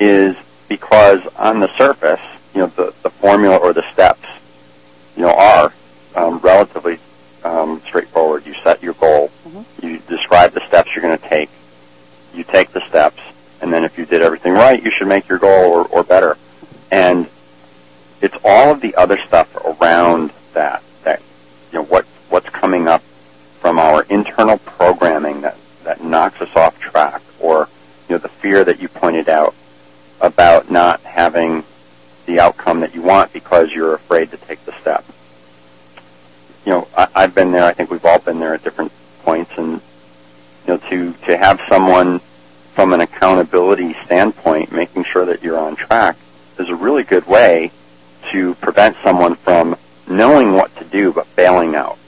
is because on the surface, you know, the, the formula or the steps, you know, are um, relatively um, straightforward. You set your goal, mm-hmm. you describe the steps you're going to take, you take the steps, and then if you did everything right, you should make your goal or, or better. And it's all of the other stuff around that that you know what what's coming up from our internal programming that that knocks us off track, or you know the fear that you pointed out about not having the outcome that you want because you're afraid to take the step. You know, I, I've been there. I think we've all been there at different points, and you know, to to have someone from an accountability standpoint, making sure that you're on track is a really good way to prevent someone from knowing what to do but failing out.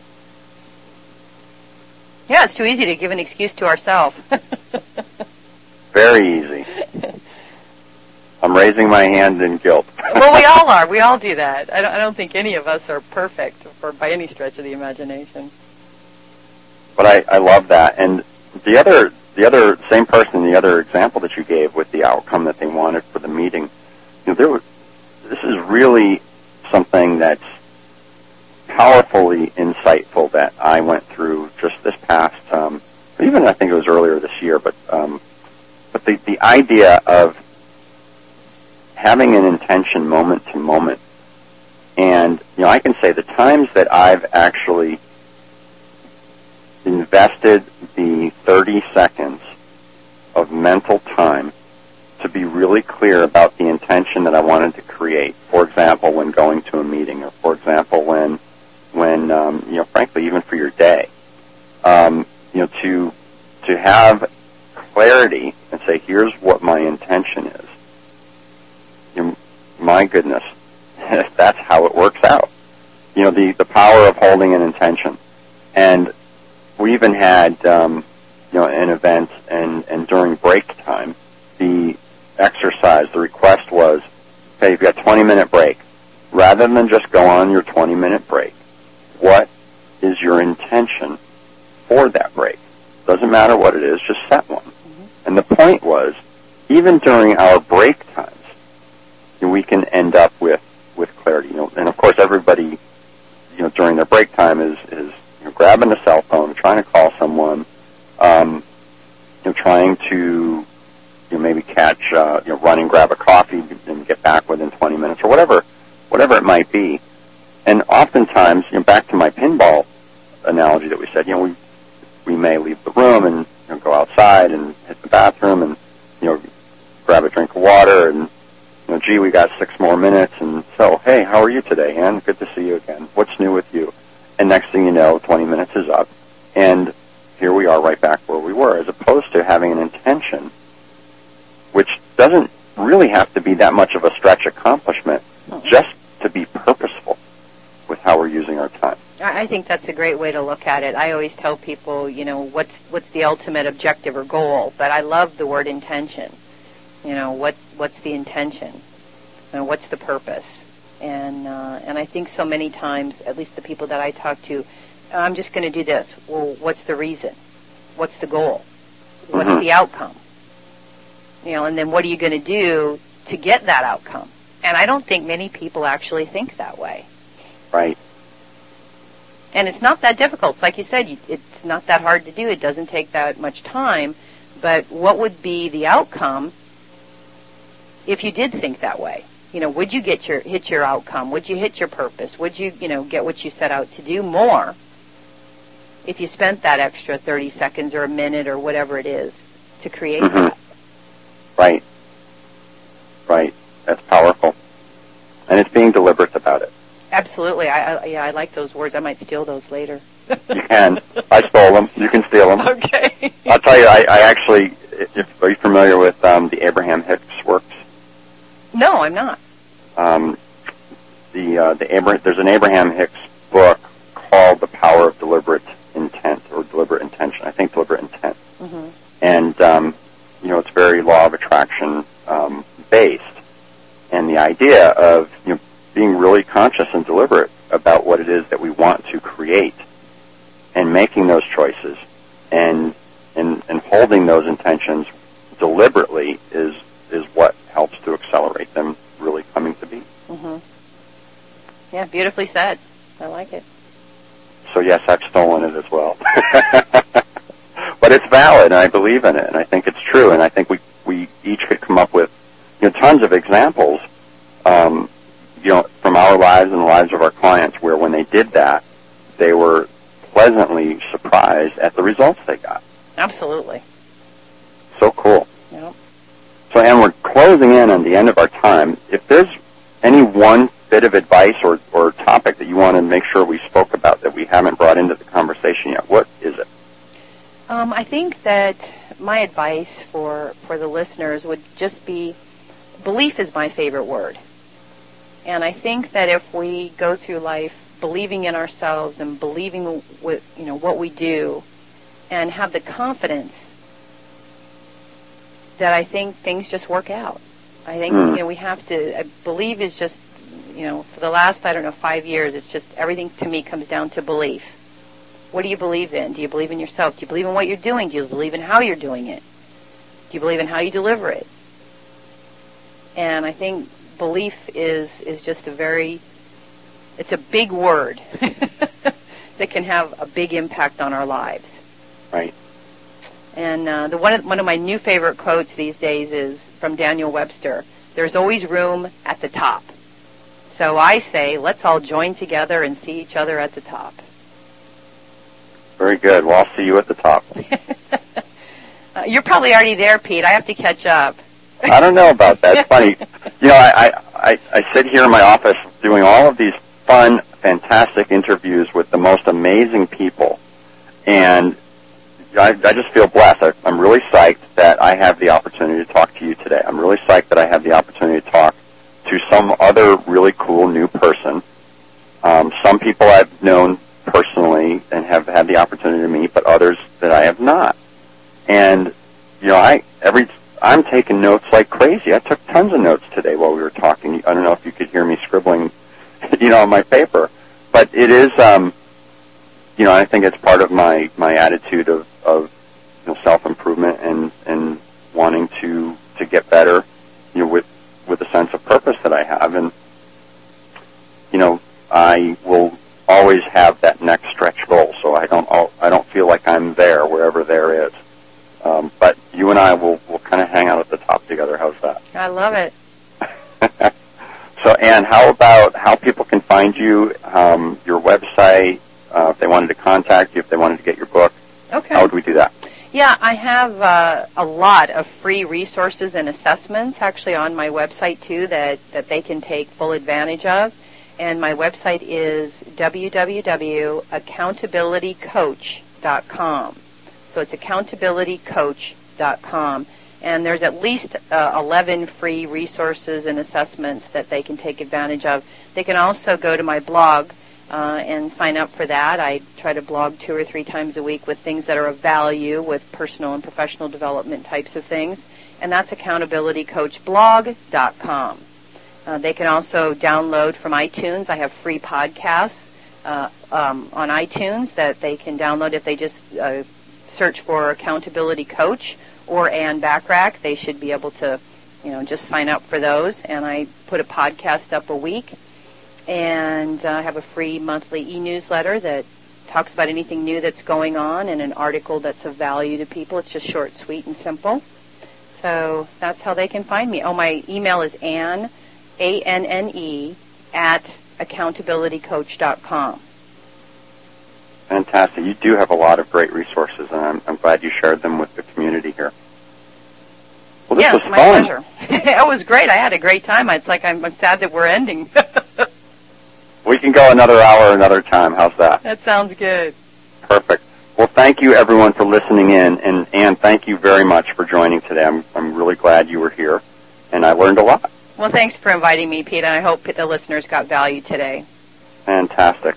Yeah, it's too easy to give an excuse to ourselves. Very easy. I'm raising my hand in guilt. well, we all are. We all do that. I don't, I don't think any of us are perfect or by any stretch of the imagination. But I, I love that. And the other, the other same person, the other example that you gave with the outcome that they wanted for the meeting, you know, there was, this is really something that's powerfully insightful that I went through just this past, um, even I think it was earlier this year, but, um, but the, the idea of having an intention moment to moment. And, you know, I can say the times that I've actually invested the 30 seconds of mental time to be really clear about the intention that I wanted to create. For example, when going to a meeting, or for example, when, when um, you know, frankly, even for your day, um, you know, to to have clarity and say, here's what my intention is. My goodness, that's how it works out. You know, the the power of holding an intention, and we even had um, you know an event and and during break time, the exercise, the request was, okay, you've got 20 minute break. Rather than just go on your 20 minute break, what is your intention for that break? Doesn't matter what it is, just set one. Mm-hmm. And the point was, even during our break times, we can end up with, with clarity. You know, and of course everybody, you know, during their break time is, is you know, grabbing the cell phone, trying to call someone, um, you know, trying to you know, maybe catch, uh, you know, run and grab a coffee and get back within 20 minutes or whatever, whatever it might be. And oftentimes, you know, back to my pinball analogy that we said, you know, we, we may leave the room and you know, go outside and hit the bathroom and, you know, grab a drink of water and, you know, gee, we got six more minutes and so, hey, how are you today, Ann? Good to see you again. What's new with you? And next thing you know, 20 minutes is up and here we are right back where we were as opposed to having an intention which doesn't really have to be that much of a stretch accomplishment, just to be purposeful with how we're using our time. I think that's a great way to look at it. I always tell people, you know, what's what's the ultimate objective or goal, but I love the word intention. You know, what what's the intention? You know, what's the purpose? And uh, and I think so many times, at least the people that I talk to, I'm just going to do this. Well, what's the reason? What's the goal? What's mm-hmm. the outcome? You know, and then what are you going to do to get that outcome? And I don't think many people actually think that way. Right. And it's not that difficult. It's like you said, it's not that hard to do. It doesn't take that much time. But what would be the outcome if you did think that way? You know, would you get your hit your outcome? Would you hit your purpose? Would you, you know, get what you set out to do more if you spent that extra 30 seconds or a minute or whatever it is to create mm-hmm. that? Right. Right. That's powerful. And it's being deliberate about it. Absolutely. I, I yeah, I like those words. I might steal those later. you can. I stole them. You can steal them. Okay. I'll tell you. I, I actually. If, are you familiar with um, the Abraham Hicks works? No, I'm not. Um, the uh, the Abra- there's an Abraham Hicks book called The Power of Deliberate Intent or Deliberate Intention. I think deliberate intent. Mm-hmm. And um, you know, it's very law of attraction um, based, and the idea of you know being really conscious and deliberate about what it is that we want to create, and making those choices, and and and holding those intentions deliberately is is what helps to accelerate them really coming to be. Mm-hmm. Yeah, beautifully said. I like it. So yes, I've stolen it as well. but it's valid, and I believe in it, and I think it's true, and I think we we each could come up with you know tons of examples, um, you know, from our lives and the lives of our clients, where when they did that, they were pleasantly surprised at the results they got. Absolutely. So cool. Yep. So, and we're closing in on the end of our time. If there's any one bit of advice or, or topic that you want to make sure we spoke about that we haven't brought into the conversation yet, what is it? Um, I think that my advice for, for the listeners would just be belief is my favorite word. And I think that if we go through life believing in ourselves and believing what, you know, what we do and have the confidence that I think things just work out. I think, mm. you know, we have to, I believe is just, you know, for the last, I don't know, five years, it's just everything to me comes down to belief. What do you believe in? Do you believe in yourself? Do you believe in what you're doing? Do you believe in how you're doing it? Do you believe in how you deliver it? And I think belief is is just a very it's a big word that can have a big impact on our lives. Right. And uh, the one of, one of my new favorite quotes these days is from Daniel Webster. There's always room at the top. So I say, let's all join together and see each other at the top. Very good. Well, I'll see you at the top. uh, you're probably already there, Pete. I have to catch up. I don't know about that. It's funny. You know, I, I, I sit here in my office doing all of these fun, fantastic interviews with the most amazing people, and I, I just feel blessed. I, I'm really psyched that I have the opportunity to talk to you today. I'm really psyched that I have the opportunity to talk to some other really cool new person. Um, some people I've known personally and have had the opportunity to meet, but others that I have not. And you know, I every I'm taking notes like crazy. I took tons of notes today while we were talking. I don't know if you could hear me scribbling, you know, on my paper, but it is, um, you know, I think it's part of my my attitude of of you know, self improvement and and wanting to to get better, you know, with with a sense of purpose that I have, and you know, I will always have that next stretch goal. So I don't I don't feel like I'm there wherever there is. Um, but you and I will will kind of hang out at the top together. How's that? I love it. so, Anne, how about how people can find you, um, your website, uh, if they wanted to contact you, if they wanted to get your book? Okay. How would we do that? Yeah, I have uh, a lot of free resources and assessments actually on my website too that, that they can take full advantage of. And my website is www.accountabilitycoach.com. So it's accountabilitycoach.com. And there's at least uh, 11 free resources and assessments that they can take advantage of. They can also go to my blog uh, and sign up for that. I try to blog two or three times a week with things that are of value with personal and professional development types of things. And that's accountabilitycoachblog.com. Uh, they can also download from iTunes. I have free podcasts uh, um, on iTunes that they can download if they just uh, search for accountability coach or Anne Bachrach. They should be able to, you know, just sign up for those. And I put a podcast up a week, and I have a free monthly e-newsletter that talks about anything new that's going on and an article that's of value to people. It's just short, sweet, and simple. So that's how they can find me. Oh, my email is Anne, A-N-N-E, at accountabilitycoach.com. Fantastic. You do have a lot of great resources, and I'm, I'm glad you shared them with the community here. Well, this yeah, was my fun. pleasure. it was great. I had a great time. It's like I'm, I'm sad that we're ending. We can go another hour another time. How's that? that sounds good. Perfect. Well, thank you everyone for listening in, and Anne, thank you very much for joining today. I'm, I'm really glad you were here, and I learned a lot. Well, thanks for inviting me, Pete, and I hope the listeners got value today. Fantastic.